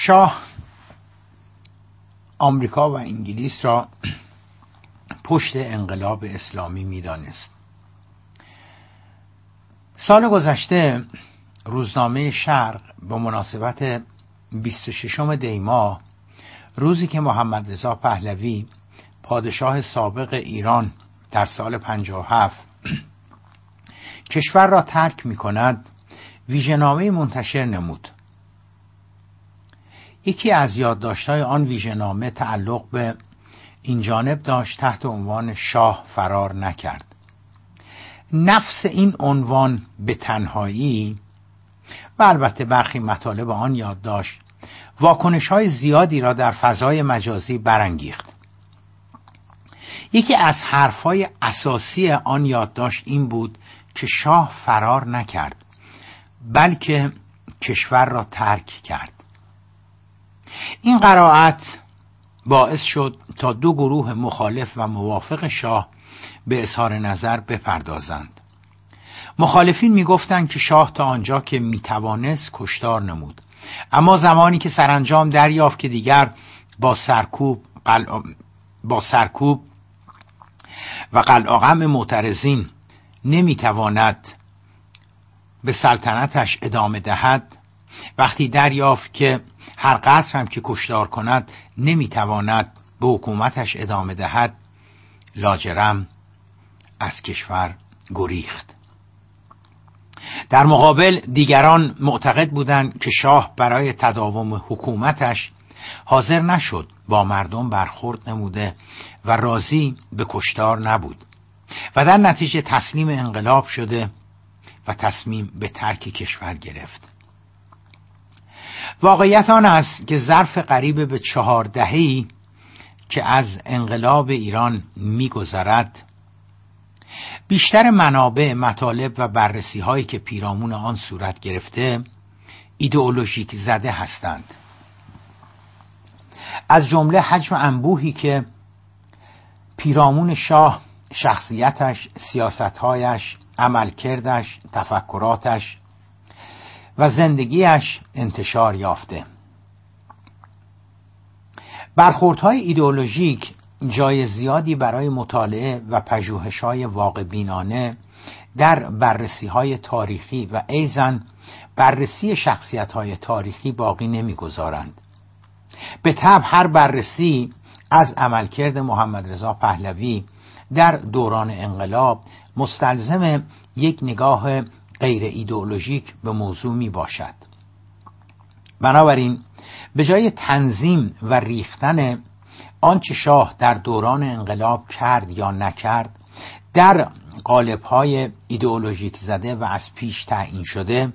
شاه آمریکا و انگلیس را پشت انقلاب اسلامی می‌دانست. سال گذشته روزنامه شرق به مناسبت 26 دیما روزی که محمد رضا پهلوی پادشاه سابق ایران در سال 57 کشور را ترک می کند ویژنامه منتشر نمود. یکی از یادداشت‌های آن ویژنامه تعلق به این جانب داشت تحت عنوان شاه فرار نکرد. نفس این عنوان به تنهایی و البته برخی مطالب آن یادداشت واکنش های زیادی را در فضای مجازی برانگیخت. یکی از حرفهای اساسی آن یادداشت این بود که شاه فرار نکرد بلکه کشور را ترک کرد. این قرائت باعث شد تا دو گروه مخالف و موافق شاه به اظهار نظر بپردازند. مخالفین می‌گفتند که شاه تا آنجا که می‌توانست کشتار نمود. اما زمانی که سرانجام دریافت که دیگر با سرکوب با سرکوب و قلعاقم معترضین نمی‌تواند به سلطنتش ادامه دهد وقتی دریافت که هر قطر هم که کشتار کند نمی‌تواند به حکومتش ادامه دهد لاجرم از کشور گریخت. در مقابل دیگران معتقد بودند که شاه برای تداوم حکومتش حاضر نشد با مردم برخورد نموده و راضی به کشتار نبود و در نتیجه تسلیم انقلاب شده و تصمیم به ترک کشور گرفت. واقعیت آن است که ظرف قریب به چهار دهی که از انقلاب ایران میگذرد بیشتر منابع مطالب و بررسی هایی که پیرامون آن صورت گرفته ایدئولوژیک زده هستند. از جمله حجم انبوهی که پیرامون شاه شخصیتش سیاستهایش عملکردش تفکراتش و زندگیش انتشار یافته. برخوردهای ایدئولوژیک جای زیادی برای مطالعه و پژوهش های واقع بینانه در بررسی های تاریخی و ایزن بررسی شخصیت های تاریخی باقی نمی‌گذارند. به طب هر بررسی از عملکرد محمد رضا پهلوی در دوران انقلاب مستلزم یک نگاه غیر ایدئولوژیک به موضوع می باشد. بنابراین به جای تنظیم و ریختن آنچه شاه در دوران انقلاب کرد یا نکرد در های ایدئولوژیک زده و از پیش تعیین شده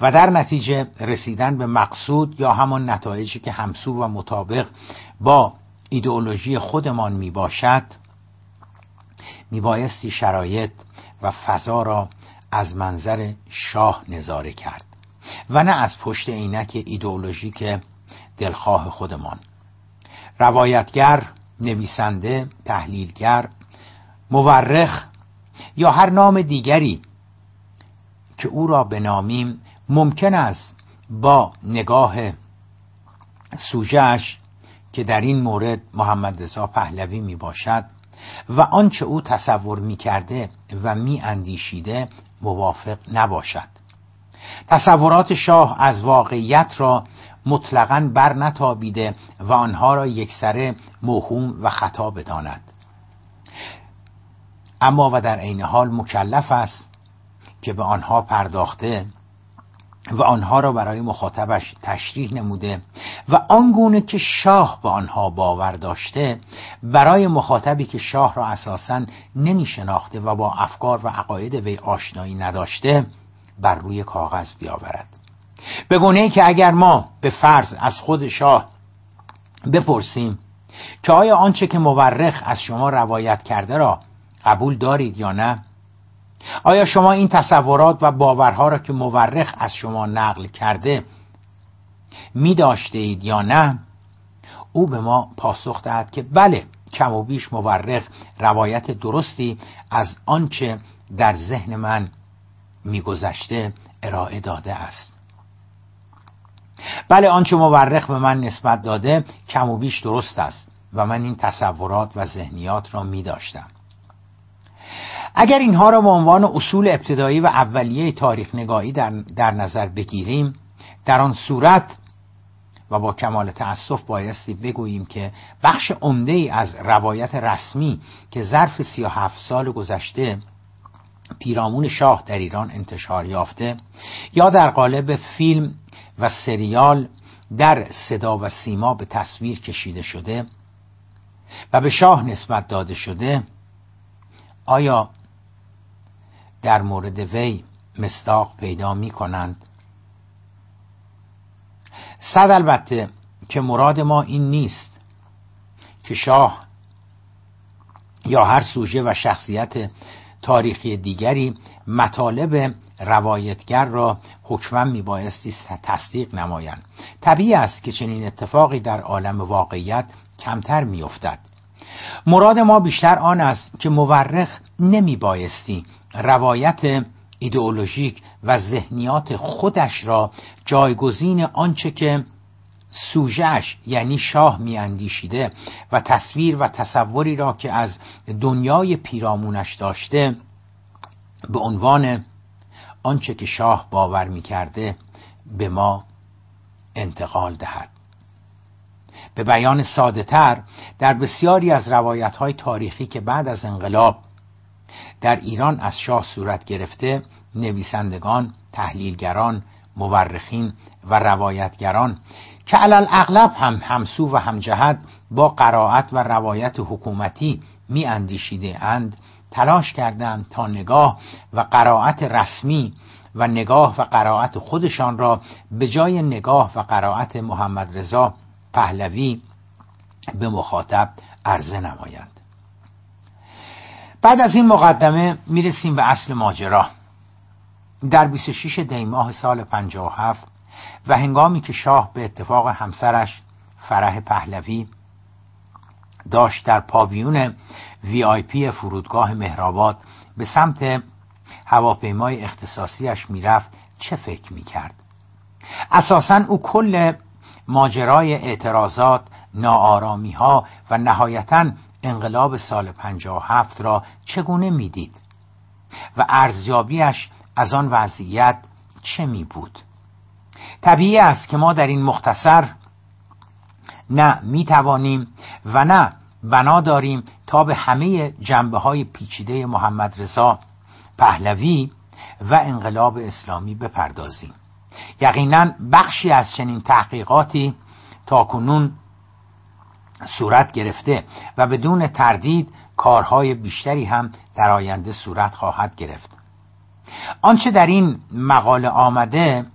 و در نتیجه رسیدن به مقصود یا همان نتایجی که همسو و مطابق با ایدئولوژی خودمان می باشد می بایستی شرایط و فضا را از منظر شاه نظاره کرد و نه از پشت عینک ایدئولوژیک دلخواه خودمان. روایتگر نویسنده تحلیلگر مورخ یا هر نام دیگری که او را بنامیم ممکن است با نگاه سوژهش که در این مورد محمد رضا پهلوی می باشد و آنچه او تصور می کرده و می اندیشیده موافق نباشد. تصورات شاه از واقعیت را مطلقا بر نتابیده و آنها را یکسره موهوم و خطا بداند. اما و در عین حال مکلف است که به آنها پرداخته و آنها را برای مخاطبش تشریح نموده و آنگونه که شاه به آنها باور داشته برای مخاطبی که شاه را اساسا نمی شناخته و با افکار و عقاید وی آشنایی نداشته بر روی کاغذ بیاورد. به گونه ای که اگر ما به فرض از خود شاه بپرسیم که آیا آنچه که مورخ از شما روایت کرده را قبول دارید یا نه آیا شما این تصورات و باورها را که مورخ از شما نقل کرده می اید یا نه؟ او به ما پاسخ دهد که بله کم و بیش مورخ روایت درستی از آنچه در ذهن من میگذشته ارائه داده است. بله آنچه مورخ به من نسبت داده کم و بیش درست است و من این تصورات و ذهنیات را می داشتم اگر اینها را به عنوان اصول ابتدایی و اولیه تاریخ نگاهی در, نظر بگیریم در آن صورت و با کمال تأسف بایستی بگوییم که بخش عمده ای از روایت رسمی که ظرف سی و هفت سال گذشته پیرامون شاه در ایران انتشار یافته یا در قالب فیلم و سریال در صدا و سیما به تصویر کشیده شده و به شاه نسبت داده شده آیا در مورد وی مستاق پیدا می کنند صد البته که مراد ما این نیست که شاه یا هر سوژه و شخصیت تاریخی دیگری مطالب روایتگر را حکما میبایستی تصدیق نمایند. طبیعی است که چنین اتفاقی در عالم واقعیت کمتر میافتد. مراد ما بیشتر آن است که مورخ نمیبایستی روایت ایدئولوژیک و ذهنیات خودش را جایگزین آنچه که سوژهش یعنی شاه میاندیشیده و تصویر و تصوری را که از دنیای پیرامونش داشته به عنوان آنچه که شاه باور می‌کرده به ما انتقال دهد. به بیان ساده تر در بسیاری از روایت های تاریخی که بعد از انقلاب در ایران از شاه صورت گرفته نویسندگان تحلیلگران مورخین و روایتگران که علال اغلب هم همسو و همجهت با قرائت و روایت حکومتی می اندیشیده اند تلاش کردند تا نگاه و قرائت رسمی و نگاه و قرائت خودشان را به جای نگاه و قرائت محمد رضا پهلوی به مخاطب عرضه نمایند. بعد از این مقدمه می‌رسیم به اصل ماجرا. در 26 دیماه سال 57 و هنگامی که شاه به اتفاق همسرش فرح پهلوی داشت در پاویون وی آی پی فرودگاه مهرآباد به سمت هواپیمای اختصاصیش می‌رفت چه فکر می‌کرد؟ اساسا او کل ماجرای اعتراضات ناآرامی ها و نهایتا انقلاب سال 57 را چگونه می‌دید؟ و ارزیابیش از آن وضعیت چه می بود طبیعی است که ما در این مختصر نه می توانیم و نه بنا داریم تا به همه جنبه های پیچیده محمد رضا پهلوی و انقلاب اسلامی بپردازیم. یقینا بخشی از چنین تحقیقاتی تا کنون صورت گرفته و بدون تردید کارهای بیشتری هم در آینده صورت خواهد گرفت. آنچه در این مقاله آمده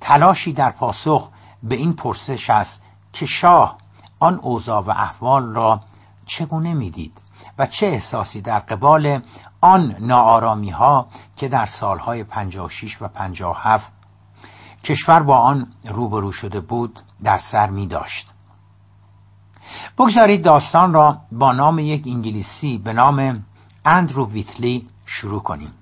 تلاشی در پاسخ به این پرسش است که شاه آن اوضاع و احوال را چگونه می‌دید و چه احساسی در قبال آن ناآرامی ها که در سالهای 56 و 57 کشور با آن روبرو شده بود در سر می داشت بگذارید داستان را با نام یک انگلیسی به نام اندرو ویتلی شروع کنیم.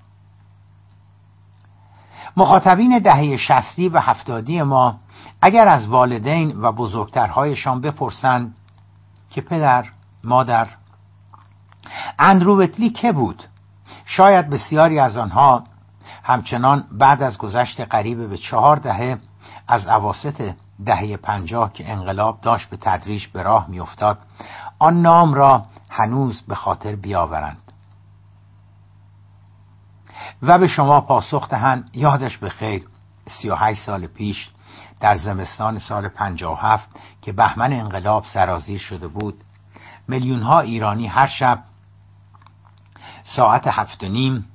مخاطبین دهه شستی و هفتادی ما اگر از والدین و بزرگترهایشان بپرسند که پدر مادر اندرووتلی که بود؟ شاید بسیاری از آنها همچنان بعد از گذشت قریب به چهار دهه از عواست دهه پنجاه که انقلاب داشت به تدریج به راه میافتاد آن نام را هنوز به خاطر بیاورند. و به شما پاسخ دهند یادش به خیر سی و هشت سال پیش در زمستان سال پنجاه و هفت که بهمن انقلاب سرازیر شده بود میلیون ها ایرانی هر شب ساعت هفت و نیم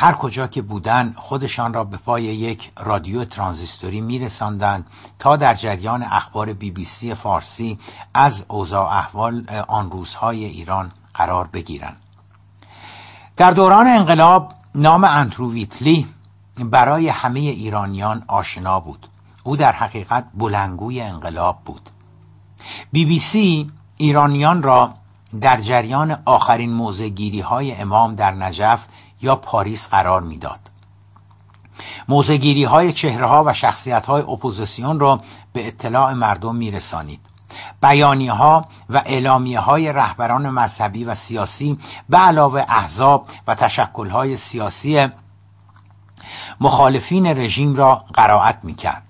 هر کجا که بودن خودشان را به پای یک رادیو ترانزیستوری میرساندند تا در جریان اخبار بی بی سی فارسی از اوضاع احوال آن روزهای ایران قرار بگیرند. در دوران انقلاب نام اندروویتلی برای همه ایرانیان آشنا بود. او در حقیقت بلندگوی انقلاب بود. بی بی سی ایرانیان را در جریان آخرین موضع‌گیری های امام در نجف یا پاریس قرار می‌داد. موضع‌گیری های چهره ها و شخصیت های اپوزیسیون را به اطلاع مردم میرسانید بیانیه ها و اعلامیه های رهبران مذهبی و سیاسی به علاوه احزاب و تشکل های سیاسی مخالفین رژیم را قرائت می‌کرد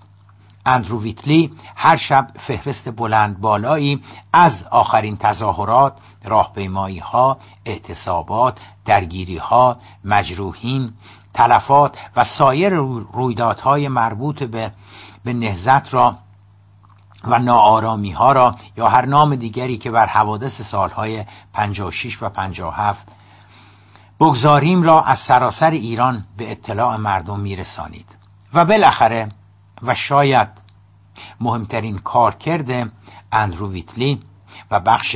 اندرو ویتلی هر شب فهرست بلند بالایی از آخرین تظاهرات، راهپیمایی ها، اعتصابات، درگیری ها، مجروحین، تلفات و سایر رویدادهای مربوط به به نهزت را و ناآرامی ها را یا هر نام دیگری که بر حوادث سالهای 56 و 57 بگذاریم را از سراسر ایران به اطلاع مردم میرسانید. و بالاخره و شاید مهمترین کارکرد اندرو ویتلی و بخش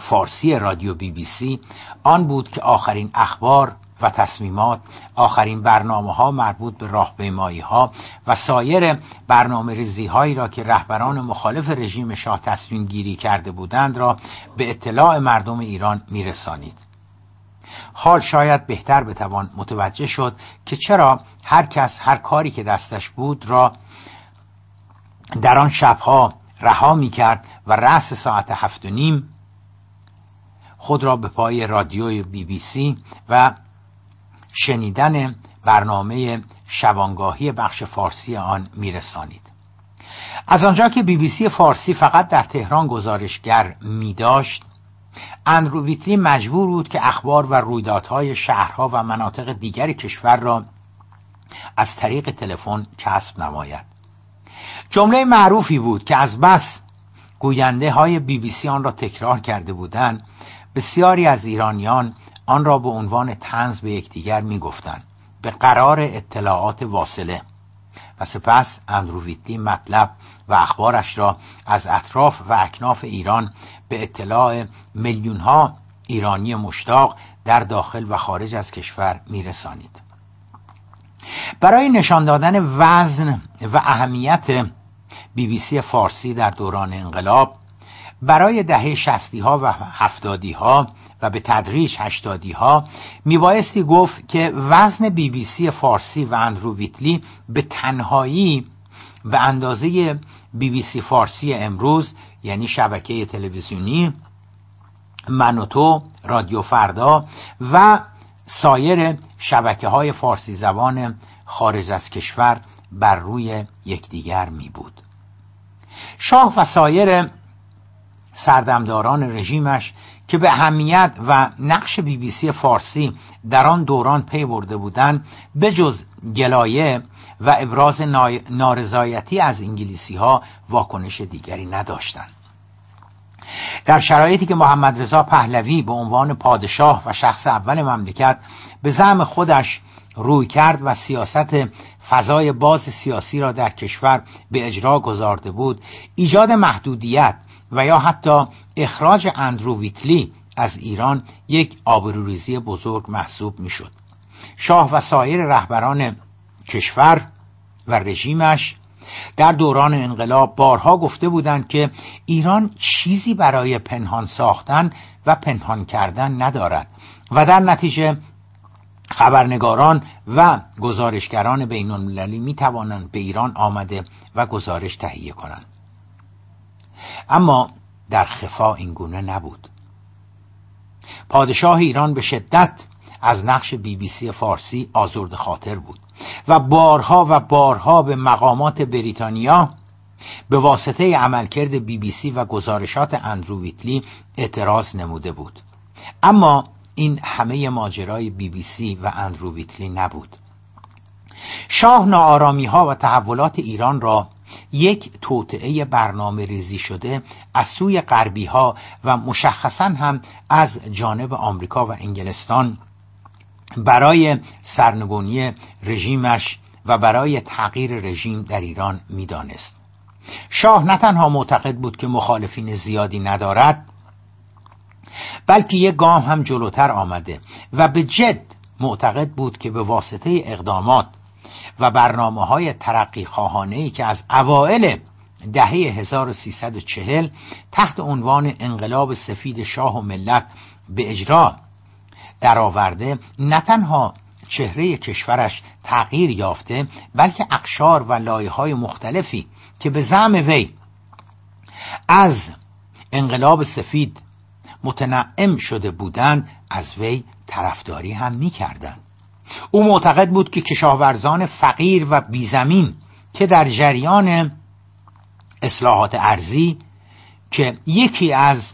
فارسی رادیو بی بی سی آن بود که آخرین اخبار و تصمیمات آخرین برنامه ها مربوط به راهپیمایی ها و سایر برنامه ریزی هایی را که رهبران مخالف رژیم شاه تصمیم گیری کرده بودند را به اطلاع مردم ایران میرسانید. حال شاید بهتر بتوان متوجه شد که چرا هر کس هر کاری که دستش بود را در آن شبها رها می کرد و رأس ساعت هفت و نیم خود را به پای رادیوی بی بی سی و شنیدن برنامه شبانگاهی بخش فارسی آن میرسانید. از آنجا که بی بی سی فارسی فقط در تهران گزارشگر می داشت اندروویتلی مجبور بود که اخبار و رویدادهای شهرها و مناطق دیگر کشور را از طریق تلفن کسب نماید. جمله معروفی بود که از بس گوینده های بی بی سی آن را تکرار کرده بودند. بسیاری از ایرانیان آن را به عنوان تنز به یکدیگر می‌گفتند. به قرار اطلاعات واصله. و سپس اندروویتی مطلب و اخبارش را از اطراف و اکناف ایران به اطلاع میلیون ها ایرانی مشتاق در داخل و خارج از کشور میرسانید. برای نشان دادن وزن و اهمیت بی بی سی فارسی در دوران انقلاب برای دهه شستی ها و هفتادی ها و به تدریج هشتادی ها میبایستی گفت که وزن بی بی سی فارسی و اندرو ویتلی به تنهایی به اندازه بی بی سی فارسی امروز یعنی شبکه تلویزیونی منوتو رادیو فردا و سایر شبکه های فارسی زبان خارج از کشور بر روی یکدیگر می بود شاه و سایر سردمداران رژیمش که به اهمیت و نقش بی بی سی فارسی در آن دوران پی برده بودند جز گلایه و ابراز نارضایتی از انگلیسی ها واکنش دیگری نداشتند. در شرایطی که محمد رضا پهلوی به عنوان پادشاه و شخص اول مملکت به زعم خودش روی کرد و سیاست فضای باز سیاسی را در کشور به اجرا گذارده بود ایجاد محدودیت و یا حتی اخراج اندرو ویتلی از ایران یک آبروریزی بزرگ محسوب می‌شد. شاه و سایر رهبران کشور و رژیمش در دوران انقلاب بارها گفته بودند که ایران چیزی برای پنهان ساختن و پنهان کردن ندارد و در نتیجه خبرنگاران و گزارشگران بین المللی می توانند به ایران آمده و گزارش تهیه کنند. اما در خفا این گونه نبود. پادشاه ایران به شدت از نقش بی بی سی فارسی آزرد خاطر بود. و بارها و بارها به مقامات بریتانیا به واسطه عملکرد بی بی سی و گزارشات اندرو ویتلی اعتراض نموده بود. اما این همه ماجرای بی بی سی و اندرو ویتلی نبود. شاه ناآرامی ها و تحولات ایران را یک توطعه برنامه ریزی شده از سوی غربی ها و مشخصا هم از جانب آمریکا و انگلستان برای سرنگونی رژیمش و برای تغییر رژیم در ایران می‌دانست. شاه نه تنها معتقد بود که مخالفین زیادی ندارد بلکه یک گام هم جلوتر آمده و به جد معتقد بود که به واسطه اقدامات و برنامه های ترقی خواهانه ای که از اوائل دهه 1340 تحت عنوان انقلاب سفید شاه و ملت به اجرا درآورده نه تنها چهره کشورش تغییر یافته بلکه اقشار و لایه های مختلفی که به زعم وی از انقلاب سفید متنعم شده بودند از وی طرفداری هم می‌کردند. او معتقد بود که کشاورزان فقیر و بیزمین که در جریان اصلاحات ارزی که یکی از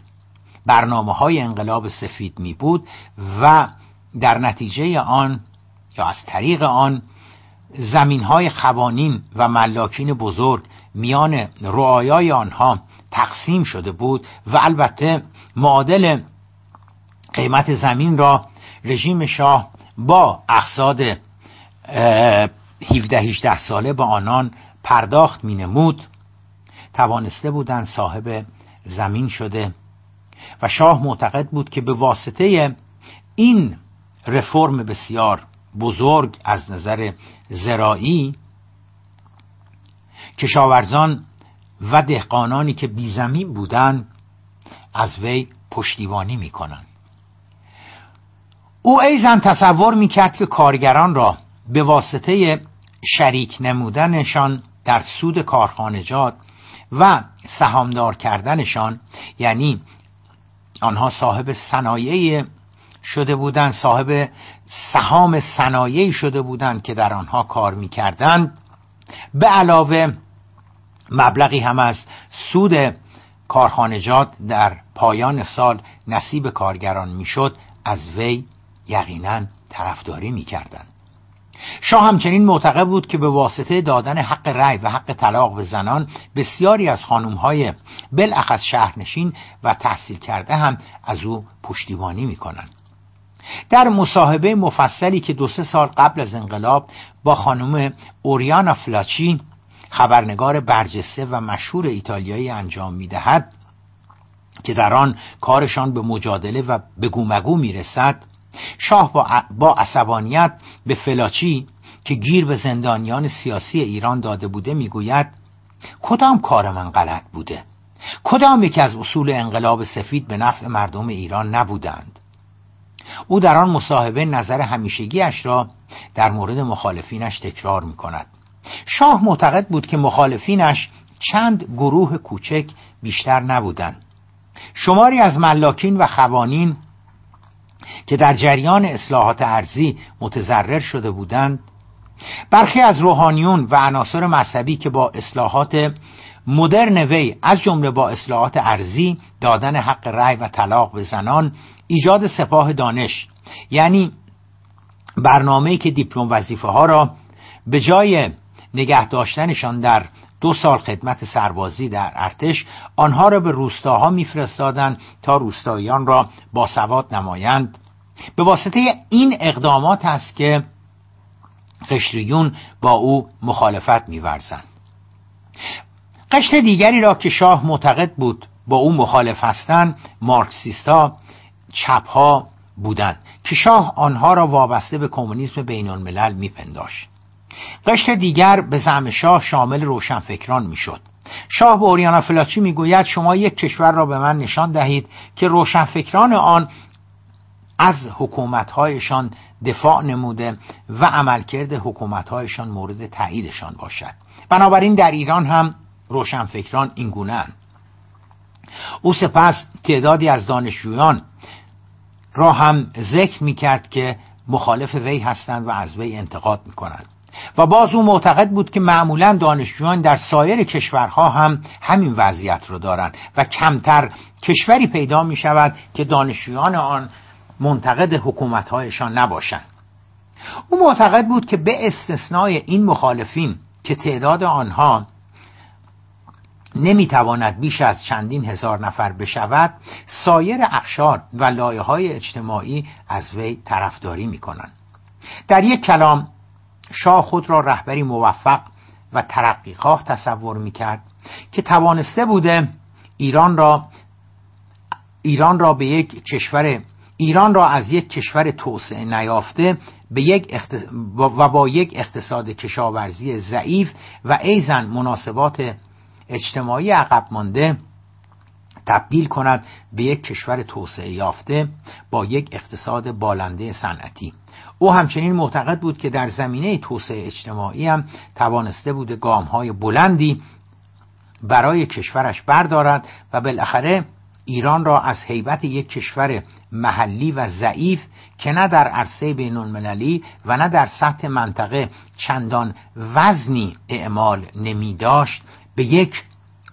برنامه های انقلاب سفید می بود و در نتیجه آن یا از طریق آن زمین های خوانین و ملاکین بزرگ میان رعایای آنها تقسیم شده بود و البته معادل قیمت زمین را رژیم شاه با اقصاد 17 18 ساله به آنان پرداخت می نمود توانسته بودند صاحب زمین شده و شاه معتقد بود که به واسطه این رفرم بسیار بزرگ از نظر زراعی کشاورزان و دهقانانی که بیزمین بودند از وی پشتیبانی می‌کنند. او ایزن تصور می‌کرد که کارگران را به واسطه شریک نمودنشان در سود کارخانجات و سهامدار کردنشان یعنی آنها صاحب صنایع شده بودند صاحب سهام صنایعی شده بودند که در آنها کار می‌کردند. به علاوه مبلغی هم از سود کارخانجات در پایان سال نصیب کارگران می‌شد از وی یقینا طرفداری می‌کردند. شاه همچنین معتقد بود که به واسطه دادن حق رأی و حق طلاق به زنان بسیاری از خانمهای بالاخص شهرنشین و تحصیل کرده هم از او پشتیبانی می‌کنند. در مصاحبه مفصلی که دو سه سال قبل از انقلاب با خانم اوریانا فلاچی خبرنگار برجسته و مشهور ایتالیایی انجام می‌دهد که در آن کارشان به مجادله و به گومگو می‌رسد شاه با, عصبانیت به فلاچی که گیر به زندانیان سیاسی ایران داده بوده می‌گوید کدام کار من غلط بوده؟ کدام یکی از اصول انقلاب سفید به نفع مردم ایران نبودند؟ او در آن مصاحبه نظر همیشگیش را در مورد مخالفینش تکرار می کند شاه معتقد بود که مخالفینش چند گروه کوچک بیشتر نبودند. شماری از ملاکین و خوانین که در جریان اصلاحات ارزی متضرر شده بودند. برخی از روحانیون و عناصر مذهبی که با اصلاحات مدرن وی از جمله با اصلاحات ارزی دادن حق رأی و طلاق به زنان ایجاد سپاه دانش. یعنی برنامه‌ای که دیپلم وظیفه ها را به جای نگه داشتنشان در دو سال خدمت سربازی در ارتش آنها را به روستاها میفرستادند تا روستاییان را باسواد نمایند. به واسطه این اقدامات است که قشریون با او مخالفت میورزند. قشر دیگری را که شاه معتقد بود با او مخالف هستند مارکسیستا چپها بودند که شاه آنها را وابسته به کمونیسم بین الملل میپنداشت. قشر دیگر به زعم شاه شامل روشنفکران می‌شد. شاه به اوریانا فلاچی می‌گوید شما یک کشور را به من نشان دهید که روشنفکران آن از حکومتهایشان دفاع نموده و عملکرد حکومتهایشان مورد تاییدشان باشد. بنابراین در ایران هم روشنفکران این گونه او سپس تعدادی از دانشجویان را هم ذکر می کرد که مخالف وی هستند و از وی انتقاد می کنند و باز او معتقد بود که معمولا دانشجویان در سایر کشورها هم همین وضعیت رو دارند و کمتر کشوری پیدا می شود که دانشجویان آن منتقد حکومتهایشان نباشند او معتقد بود که به استثنای این مخالفین که تعداد آنها نمی‌تواند بیش از چندین هزار نفر بشود سایر اقشار و لایه های اجتماعی از وی طرفداری می کنند. در یک کلام شاه خود را رهبری موفق و ترقیخواه تصور می کرد که توانسته بوده ایران را ایران را به یک کشور ایران را از یک کشور توسعه نیافته به یک و با یک اقتصاد کشاورزی ضعیف و ایزن مناسبات اجتماعی عقب مانده تبدیل کند به یک کشور توسعه یافته با یک اقتصاد بالنده صنعتی. او همچنین معتقد بود که در زمینه توسعه اجتماعی هم توانسته بود گام های بلندی برای کشورش بردارد و بالاخره ایران را از حیبت یک کشور محلی و ضعیف که نه در عرصه بین المللی و نه در سطح منطقه چندان وزنی اعمال نمی داشت به یک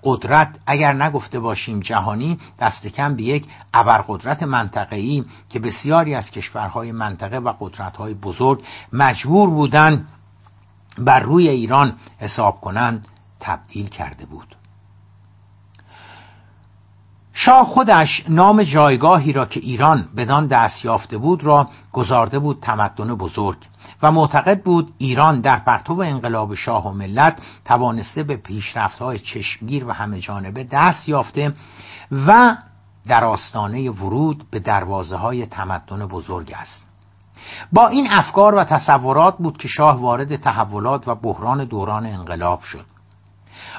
قدرت اگر نگفته باشیم جهانی دست کم به یک ابرقدرت منطقه‌ای که بسیاری از کشورهای منطقه و قدرت‌های بزرگ مجبور بودند بر روی ایران حساب کنند تبدیل کرده بود. شاه خودش نام جایگاهی را که ایران بدان دست یافته بود را گذارده بود تمدن بزرگ و معتقد بود ایران در پرتو انقلاب شاه و ملت توانسته به پیشرفت‌های چشمگیر و همه جانبه دست یافته و در آستانه ورود به دروازه های تمدن بزرگ است. با این افکار و تصورات بود که شاه وارد تحولات و بحران دوران انقلاب شد.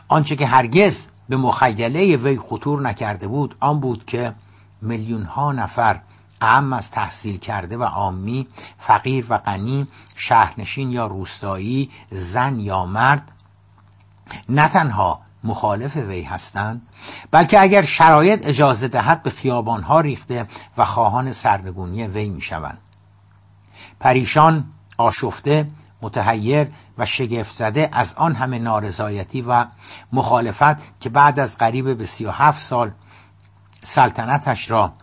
آنچه که هرگز به مخیله وی خطور نکرده بود آن بود که میلیون ها نفر اهم از تحصیل کرده و عامی فقیر و غنی شهرنشین یا روستایی زن یا مرد نه تنها مخالف وی هستند بلکه اگر شرایط اجازه دهد به خیابانها ریخته و خواهان سرنگونی وی می‌شوند. پریشان آشفته متحیر و شگفت زده از آن همه نارضایتی و مخالفت که بعد از قریب به سی و هفت سال سلطنتش را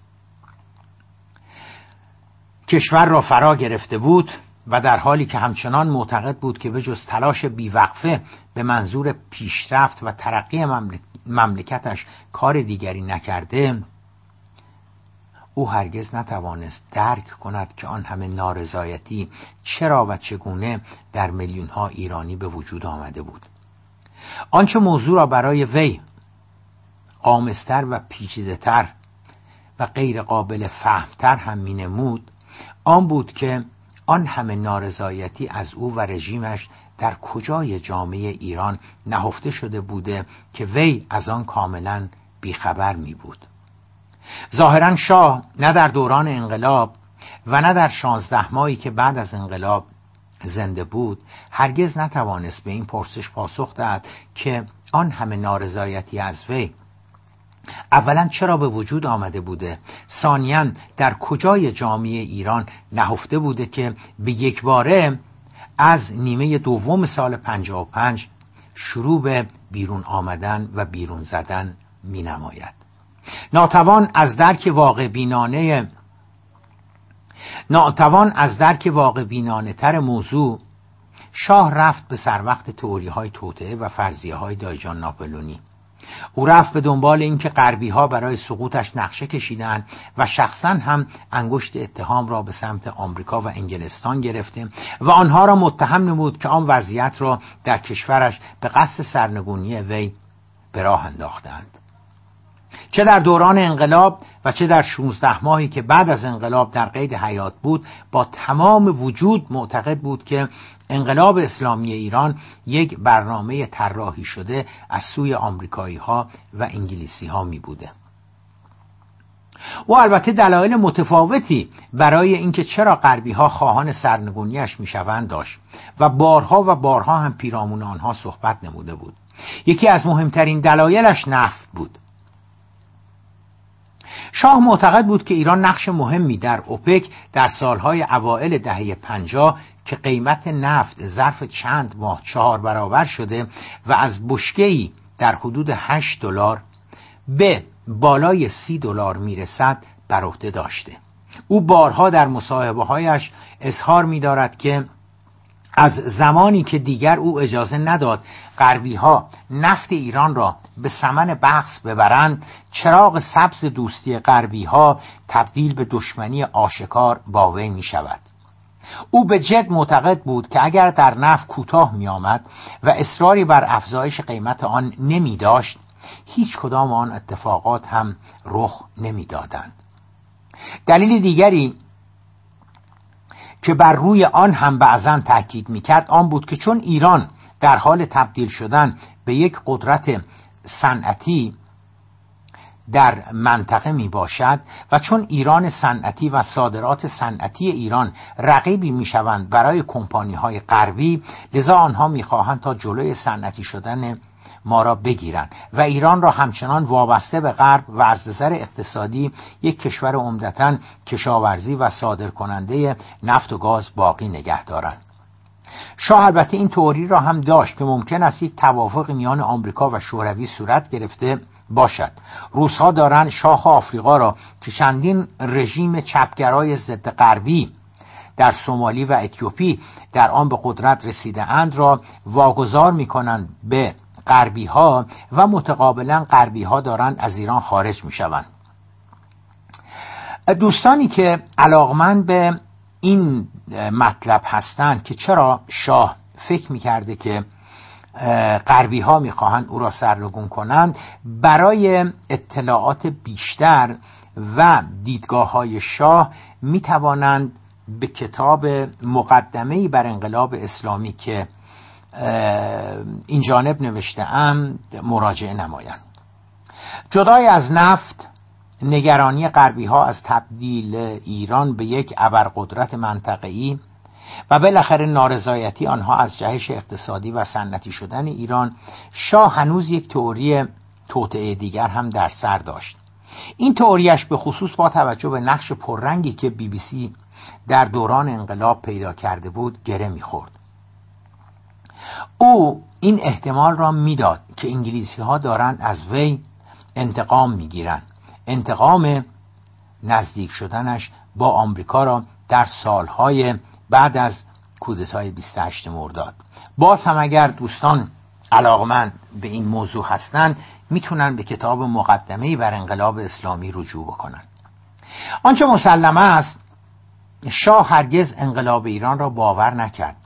کشور را فرا گرفته بود و در حالی که همچنان معتقد بود که به جز تلاش بیوقفه به منظور پیشرفت و ترقی مملکتش کار دیگری نکرده او هرگز نتوانست درک کند که آن همه نارضایتی چرا و چگونه در میلیون ها ایرانی به وجود آمده بود. آنچه موضوع را برای وی قامستر و پیچیدهتر و غیر قابل فهمتر هم می نمود آن بود که آن همه نارضایتی از او و رژیمش در کجای جامعه ایران نهفته شده بوده که وی از آن کاملا بیخبر می بود ظاهرا شاه نه در دوران انقلاب و نه در شانزده ماهی که بعد از انقلاب زنده بود هرگز نتوانست به این پرسش پاسخ دهد که آن همه نارضایتی از وی اولا چرا به وجود آمده بوده؟ ثانیا در کجای جامعه ایران نهفته بوده که به یک باره از نیمه دوم سال 55 شروع به بیرون آمدن و بیرون زدن می نماید ناتوان از درک واقع بینانه ناتوان از درک واقع بینانه تر موضوع شاه رفت به سر وقت تئوری های توطعه و فرضیه های دایجان ناپلونی. او رفت به دنبال اینکه غربی ها برای سقوطش نقشه کشیدن و شخصا هم انگشت اتهام را به سمت آمریکا و انگلستان گرفته و آنها را متهم نمود که آن وضعیت را در کشورش به قصد سرنگونی وی به راه انداختند. چه در دوران انقلاب و چه در 16 ماهی که بعد از انقلاب در قید حیات بود با تمام وجود معتقد بود که انقلاب اسلامی ایران یک برنامه طراحی شده از سوی آمریکایی ها و انگلیسی ها می بوده. و البته دلایل متفاوتی برای اینکه چرا غربی ها خواهان سرنگونیش می‌شوند داشت و بارها و بارها هم پیرامون آنها صحبت نموده بود. یکی از مهمترین دلایلش نفت بود. شاه معتقد بود که ایران نقش مهمی در اوپک در سالهای اوائل دهه پنجاه که قیمت نفت ظرف چند ماه چهار برابر شده و از بشکه‌ای در حدود 8 دلار به بالای سی دلار می‌رسد بر عهده داشته. او بارها در مصاحبه هایش اظهار می دارد که از زمانی که دیگر او اجازه نداد غربی ها نفت ایران را به سمن بخص ببرند چراغ سبز دوستی غربی ها تبدیل به دشمنی آشکار با وی می شود او به جد معتقد بود که اگر در نفت کوتاه می آمد و اصراری بر افزایش قیمت آن نمی داشت هیچ کدام آن اتفاقات هم رخ نمی‌دادند. دلیل دیگری که بر روی آن هم بعضا تاکید می‌کرد آن بود که چون ایران در حال تبدیل شدن به یک قدرت صنعتی در منطقه می باشد و چون ایران صنعتی و صادرات صنعتی ایران رقیبی می شوند برای کمپانی های غربی لذا آنها می خواهند تا جلوی صنعتی شدن ما را بگیرند و ایران را همچنان وابسته به غرب و از نظر اقتصادی یک کشور عمدتا کشاورزی و صادر کننده نفت و گاز باقی نگه دارند. شاه البته این توری را هم داشت که ممکن است یک توافق میان آمریکا و شوروی صورت گرفته باشد. روسها دارند شاه آفریقا را که چندین رژیم چپگرای ضد غربی در سومالی و اتیوپی در آن به قدرت رسیده اند را واگذار می کنند به غربی ها و متقابلا غربی ها دارند از ایران خارج می شوند دوستانی که علاقمند به این مطلب هستند که چرا شاه فکر می‌کرده که غربی ها می‌خواهند او را سرنگون کنند؟ برای اطلاعات بیشتر و دیدگاه های شاه می توانند به کتاب مقدمه بر انقلاب اسلامی که این جانب نوشته ام مراجعه نمایند. جدای از نفت نگرانی غربی ها از تبدیل ایران به یک ابرقدرت منطقه‌ای و بالاخره نارضایتی آنها از جهش اقتصادی و صنعتی شدن ایران شاه هنوز یک تئوری توطعه دیگر هم در سر داشت. این تئوریش به خصوص با توجه به نقش پررنگی که بی بی سی در دوران انقلاب پیدا کرده بود گره می‌خورد. او این احتمال را می‌داد که انگلیسی ها دارند از وی انتقام می‌گیرند انتقام نزدیک شدنش با آمریکا را در سالهای بعد از کودتای 28 مرداد. باز هم اگر دوستان علاقمند به این موضوع هستند می‌تونن به کتاب مقدمه بر انقلاب اسلامی رجوع بکنن. آنچه مسلمه است شاه هرگز انقلاب ایران را باور نکرد.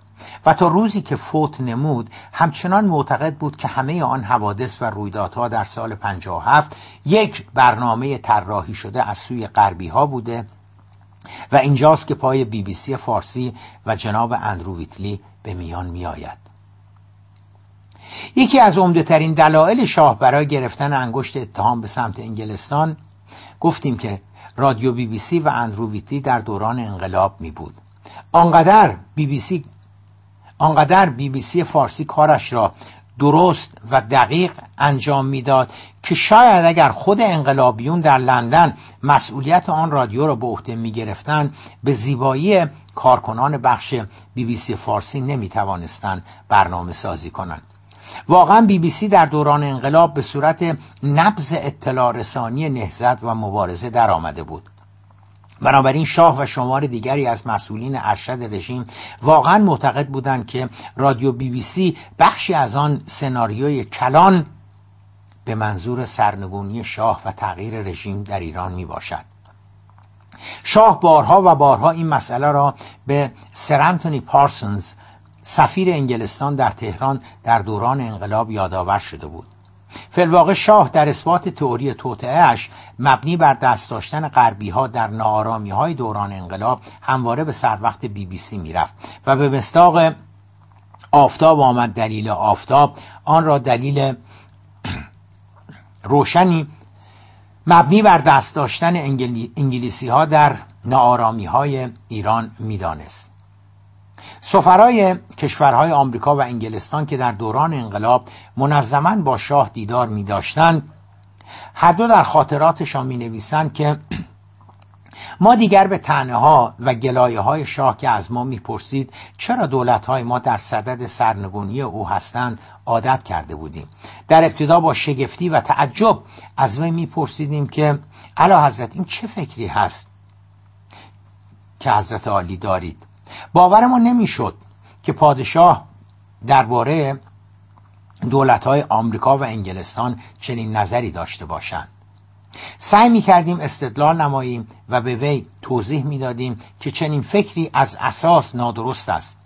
و تا روزی که فوت نمود همچنان معتقد بود که همه آن حوادث و رویدادها در سال 57 یک برنامه طراحی شده از سوی غربی ها بوده و اینجاست که پای بی بی سی فارسی و جناب اندرو ویتلی به میان می آید. یکی از عمده دلایل شاه برای گرفتن انگشت اتهام به سمت انگلستان گفتیم که رادیو بی بی سی و اندرو ویتلی در دوران انقلاب می بود آنقدر بی بی سی آنقدر بی بی سی فارسی کارش را درست و دقیق انجام می‌داد که شاید اگر خود انقلابیون در لندن مسئولیت آن رادیو را به عهده می گرفتن به زیبایی کارکنان بخش بی بی سی فارسی نمی توانستن برنامه سازی کنند. واقعا بی بی سی در دوران انقلاب به صورت نبز اطلاع رسانی نهزت و مبارزه در آمده بود. بنابراین شاه و شمار دیگری از مسئولین ارشد رژیم واقعا معتقد بودند که رادیو بی بی سی بخشی از آن سناریوی کلان به منظور سرنگونی شاه و تغییر رژیم در ایران می باشد شاه بارها و بارها این مسئله را به سرانتونی پارسنز سفیر انگلستان در تهران در دوران انقلاب یادآور شده بود. فلواقع شاه در اثبات تئوری توطعهاش مبنی بر دست داشتن غربی ها در نارامی های دوران انقلاب همواره به سر وقت بی بی سی می‌رفت و به مستاق آفتاب آمد دلیل آفتاب. آن را دلیل روشنی مبنی بر دست داشتن انگلیسی ها در نارامی های ایران می‌دانست. سفرای کشورهای آمریکا و انگلستان که در دوران انقلاب منظما با شاه دیدار می داشتند هر دو در خاطراتشان می نویسند که ما دیگر به تنه ها و گلایه های شاه که از ما می‌پرسید چرا دولت های ما در صدد سرنگونی او هستند عادت کرده بودیم. در ابتدا با شگفتی و تعجب از وی میپرسیدیم که علا حضرت این چه فکری هست که حضرت عالی دارید؟ باورمون نمی‌شد که پادشاه درباره های آمریکا و انگلستان چنین نظری داشته باشند. سعی می کردیم استدلال نماییم و به وی توضیح می‌دادیم که چنین فکری از اساس نادرست است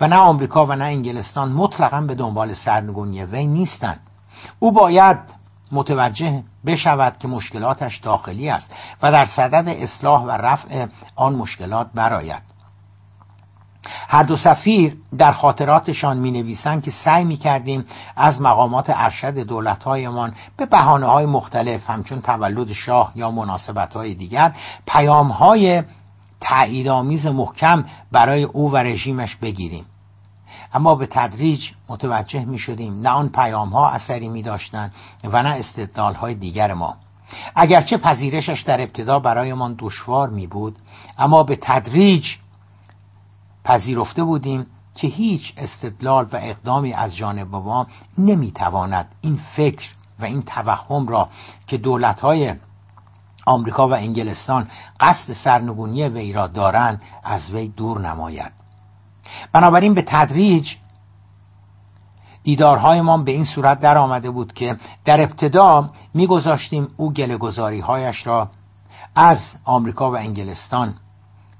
و نه آمریکا و نه انگلستان مطلقا به دنبال سرنگونی وی نیستند. او باید متوجه بشود که مشکلاتش داخلی است و در صدد اصلاح و رفع آن مشکلات برآید. هر دو سفیر در خاطراتشان می نویسند که سعی می کردیم از مقامات ارشد دولتهایمان به بحانه های مختلف همچون تولد شاه یا مناسبت های دیگر پیام های تأییدآمیز محکم برای او و رژیمش بگیریم. اما به تدریج متوجه می شدیم نه آن پیام ها اثری می داشتن و نه استدلال های دیگر ما. اگرچه پذیرشش در ابتدا برایمان دشوار می بود اما به تدریج پذیرفته بودیم که هیچ استدلال و اقدامی از جانب ما نمی‌تواند این فکر و این توهم را که دولتهای آمریکا و انگلستان قصد سرنگونی وی را دارند از وی دور نماید. بنابراین به تدریج دیدارهایمان به این صورت در آمده بود که در ابتدا میگذاشتیم او هایش را از آمریکا و انگلستان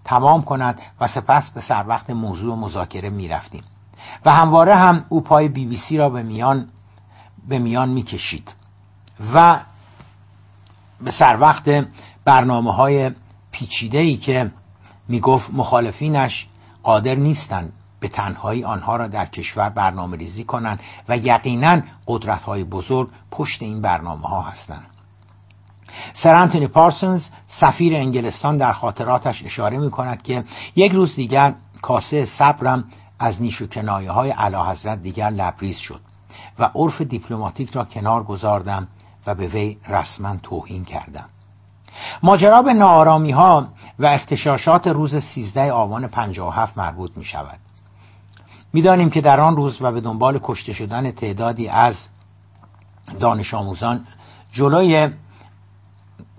تمام کند و سپس به سر وقت موضوع مذاکره می رفتیم. و همواره هم او پای بی بی سی را به میان به میان می کشید. و به سر وقت برنامه های پیچیده ای که می گفت مخالفینش قادر نیستند به تنهایی آنها را در کشور برنامه ریزی کنند و یقینا قدرت های بزرگ پشت این برنامه ها هستند. سر انتونی پارسونز سفیر انگلستان در خاطراتش اشاره می کند که یک روز دیگر کاسه صبرم از نیش و کنایه های علا حضرت دیگر لبریز شد و عرف دیپلماتیک را کنار گذاردم و به وی رسما توهین کردم. ماجرا به نارامی ها و اختشاشات روز 13 آبان 57 مربوط می شود می‌دانیم که در آن روز و به دنبال کشته شدن تعدادی از دانش آموزان جلوی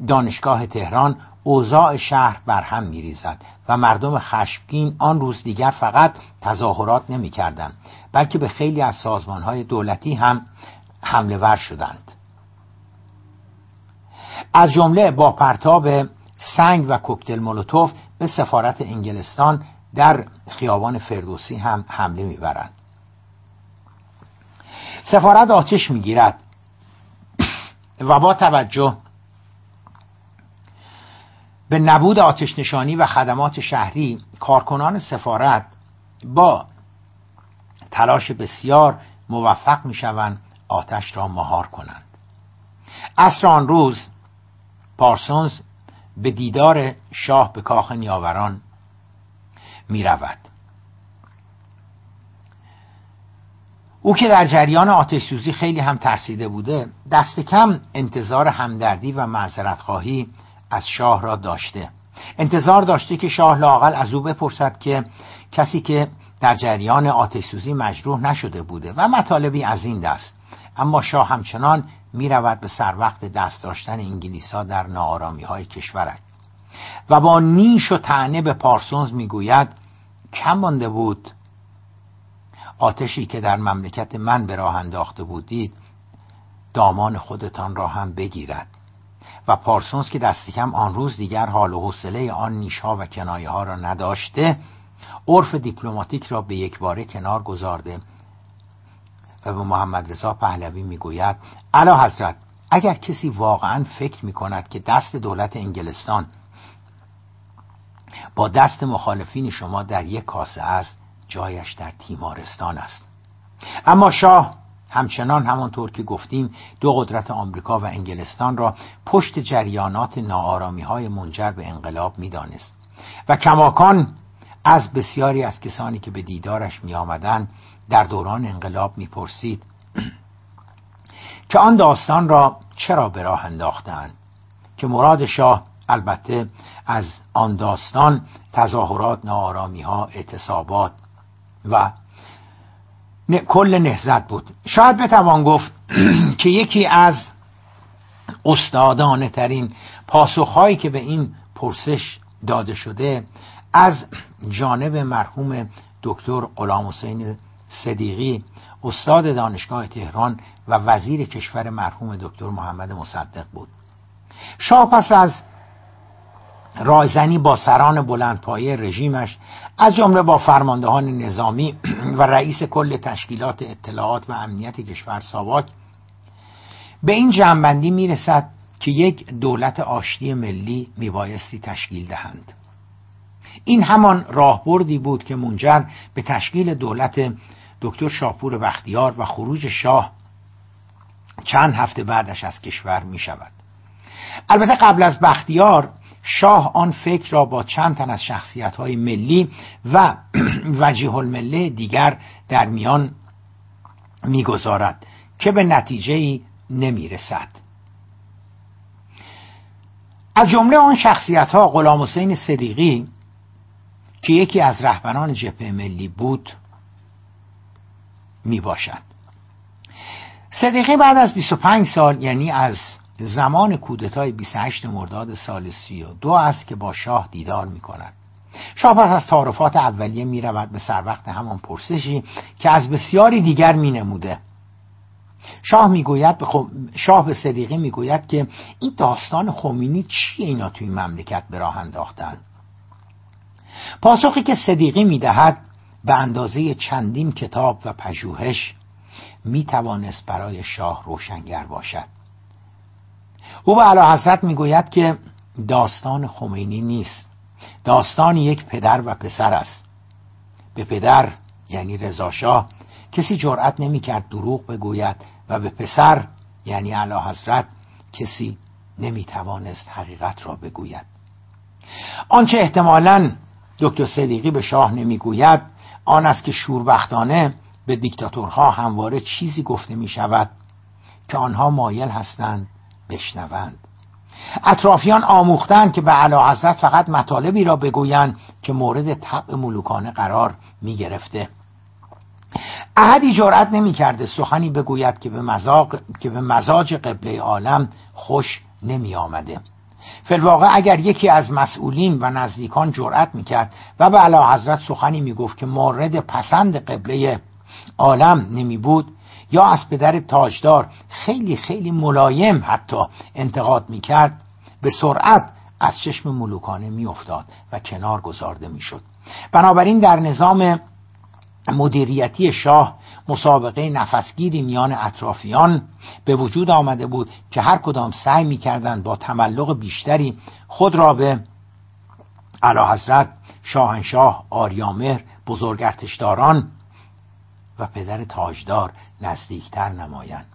دانشگاه تهران اوضاع شهر بر هم میریزد و مردم خشمگین آن روز دیگر فقط تظاهرات نمی کردن بلکه به خیلی از سازمان های دولتی هم حمله ور شدند. از جمله با پرتاب سنگ و کوکتل مولوتوف به سفارت انگلستان در خیابان فردوسی هم حمله می‌برند. سفارت آتش می‌گیرد و با توجه به نبود آتش نشانی و خدمات شهری کارکنان سفارت با تلاش بسیار موفق می‌شوند آتش را مهار کنند اصر آن روز پارسونز به دیدار شاه به کاخ نیاوران می رود. او که در جریان آتش سوزی خیلی هم ترسیده بوده دست کم انتظار همدردی و معذرت خواهی از شاه را داشته. انتظار داشته که شاه لاقل از او بپرسد که کسی که در جریان آتش سوزی مجروح نشده بوده و مطالبی از این دست. اما شاه همچنان می رود به سر وقت دست داشتن انگلیس ها در نارامی های کشورک و با نیش و تعنه به پارسونز می‌گوید کم مانده بود آتشی که در مملکت من به راه انداخته بودید دامان خودتان را هم بگیرد. و پارسونز که دستی کم آن روز دیگر حال و حوصله آن نیشها و کنایه ها را نداشته عرف دیپلماتیک را به یک باره کنار گذارده و به محمد رضا پهلوی می‌گوید علا حضرت اگر کسی واقعا فکر می کند که دست دولت انگلستان با دست مخالفین شما در یک کاسه است جایش در تیمارستان است. اما شاه همچنان همانطور که گفتیم دو قدرت آمریکا و انگلستان را پشت جریانات ناآرامی های منجر به انقلاب می‌دانست. و کماکان از بسیاری از کسانی که به دیدارش می آمدن در دوران انقلاب می‌پرسید که آن داستان را چرا به راه انداختند؟ که مراد شاه البته از آن داستان تظاهرات نارامی ها اعتصابات و کل نهزت بود. شاید بتوان گفت که یکی از استادانه ترین پاسخهایی که به این پرسش داده شده از جانب مرحوم دکتر غلام حسین صدیقی استاد دانشگاه تهران و وزیر کشور مرحوم دکتر محمد مصدق بود. شاه پس از رایزنی با سران بلندپایه رژیمش از جمله با فرماندهان نظامی و رئیس کل تشکیلات اطلاعات و امنیت کشور ساواک به این جنبندی می‌رسد که یک دولت آشتی ملی میبایستی تشکیل دهند. این همان راهبردی بود که منجر به تشکیل دولت دکتر شاپور بختیار و خروج شاه چند هفته بعدش از کشور می شود البته قبل از بختیار شاه آن فکر را با چند تن از شخصیت های ملی و وجیه المله دیگر در میان می‌گذارد که به نتیجه نمی رسد از جمله آن شخصیت ها غلام حسین صدیقی که یکی از رهبران جبهه ملی بود می باشد صدیقی بعد از 25 سال یعنی از زمان کودتای 28 مرداد سال 32 است که با شاه دیدار می کند شاه پس از تعارفات اولیه می رود به سر وقت همان پرسشی که از بسیاری دیگر می نموده شاه می‌گوید به شاه به صدیقی می‌گوید که این داستان خمینی چیه اینا توی مملکت به راه انداختن؟ پاسخی که صدیقی می‌دهد به اندازه چندین کتاب و پژوهش می توانست برای شاه روشنگر باشد. او به علا حضرت می‌گوید که داستان خمینی نیست. داستان یک پدر و پسر است. به پدر یعنی رضاشاه کسی جرأت نمی‌کرد دروغ بگوید و به پسر یعنی اعلی حضرت کسی نمی‌توانست حقیقت را بگوید. آنچه احتمالا دکتر صدیقی به شاه نمی‌گوید آن است که شوربختانه به دیکتاتورها همواره چیزی گفته می شود که آنها مایل هستند بشنوند. اطرافیان آموختند که به علا حضرت فقط مطالبی را بگویند که مورد طبع ملوکانه قرار می گرفته احدی جرأت نمی کرده سخنی بگوید که به, مزاق، که به مزاج قبله عالم خوش نمی آمده فلواقع اگر یکی از مسئولین و نزدیکان جرأت می کرد و به علا حضرت سخنی می گفت که مورد پسند قبله عالم نمی بود یا از پدر تاجدار. خیلی خیلی ملایم حتی انتقاد می کرد به سرعت از چشم ملوکانه می افتاد و کنار گذارده می شد بنابراین در نظام مدیریتی شاه مسابقه نفسگیری میان اطرافیان به وجود آمده بود که هر کدام سعی می‌کردند با تملق بیشتری خود را به علا حضرت شاهنشاه آریامهر بزرگرتشداران و پدر تاجدار نزدیکتر نمایند.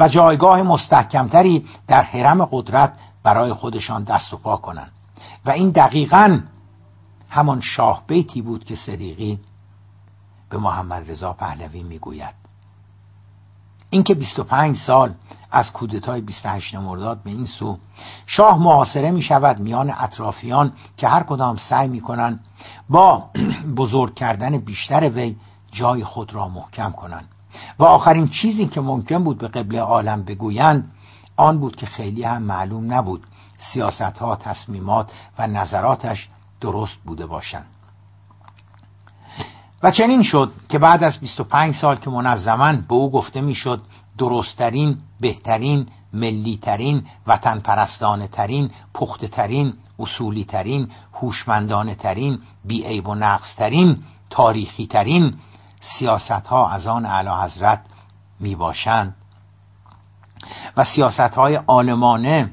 و جایگاه مستحکمتری در حرم قدرت برای خودشان دست و پا کنند. و این دقیقا همان شاه بیتی بود که صدیقی به محمد رضا پهلوی می‌گوید. اینکه 25 سال از کودتای 28 مرداد به این سو شاه محاصره می شود میان اطرافیان که هر کدام سعی می کنند با بزرگ کردن بیشتر وی جای خود را محکم کنند. و آخرین چیزی که ممکن بود به قبل عالم بگویند آن بود که خیلی هم معلوم نبود سیاست ها تصمیمات و نظراتش درست بوده باشند. و چنین شد که بعد از 25 سال که منظما به او گفته می‌شد درستترین بهترین ملیترین وطن پرستانه ترین پخته ترین اصولی ترین هوشمندانه ترین بیعیب و نقص ترین تاریخی ترین سیاست ها از آن اعلی حضرت می باشند و سیاست های آلمانه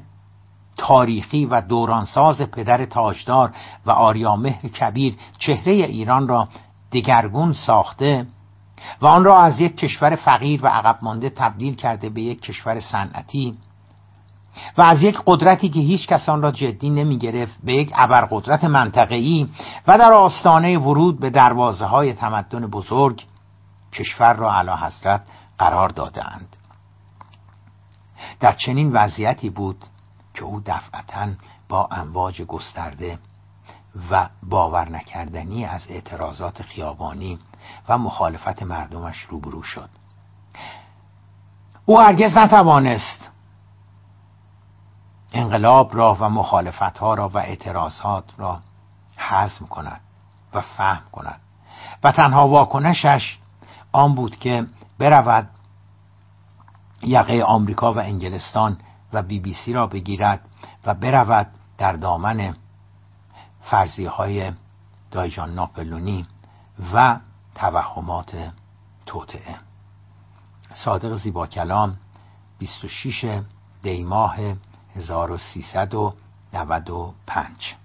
تاریخی و دورانساز پدر تاجدار و آریامهر کبیر چهره ایران را دگرگون ساخته و آن را از یک کشور فقیر و عقب مانده تبدیل کرده به یک کشور صنعتی. و از یک قدرتی که هیچ کس آن را جدی نمی گرفت به یک ابرقدرت منطقه‌ای و در آستانه ورود به دروازه های تمدن بزرگ کشور را علا حضرت قرار دادند در چنین وضعیتی بود که او دفعتا با امواج گسترده و باور نکردنی از اعتراضات خیابانی و مخالفت مردمش روبرو شد. او هرگز نتوانست انقلاب را و مخالفت ها را و اعتراضات را حزم کند و فهم کند. و تنها واکنشش آن بود که برود یقه آمریکا و انگلستان و بی بی سی را بگیرد و برود در دامن فرضی های دایجان ناپلونی و توهمات توطعه صادق زیبا کلام 26 دیماه 1395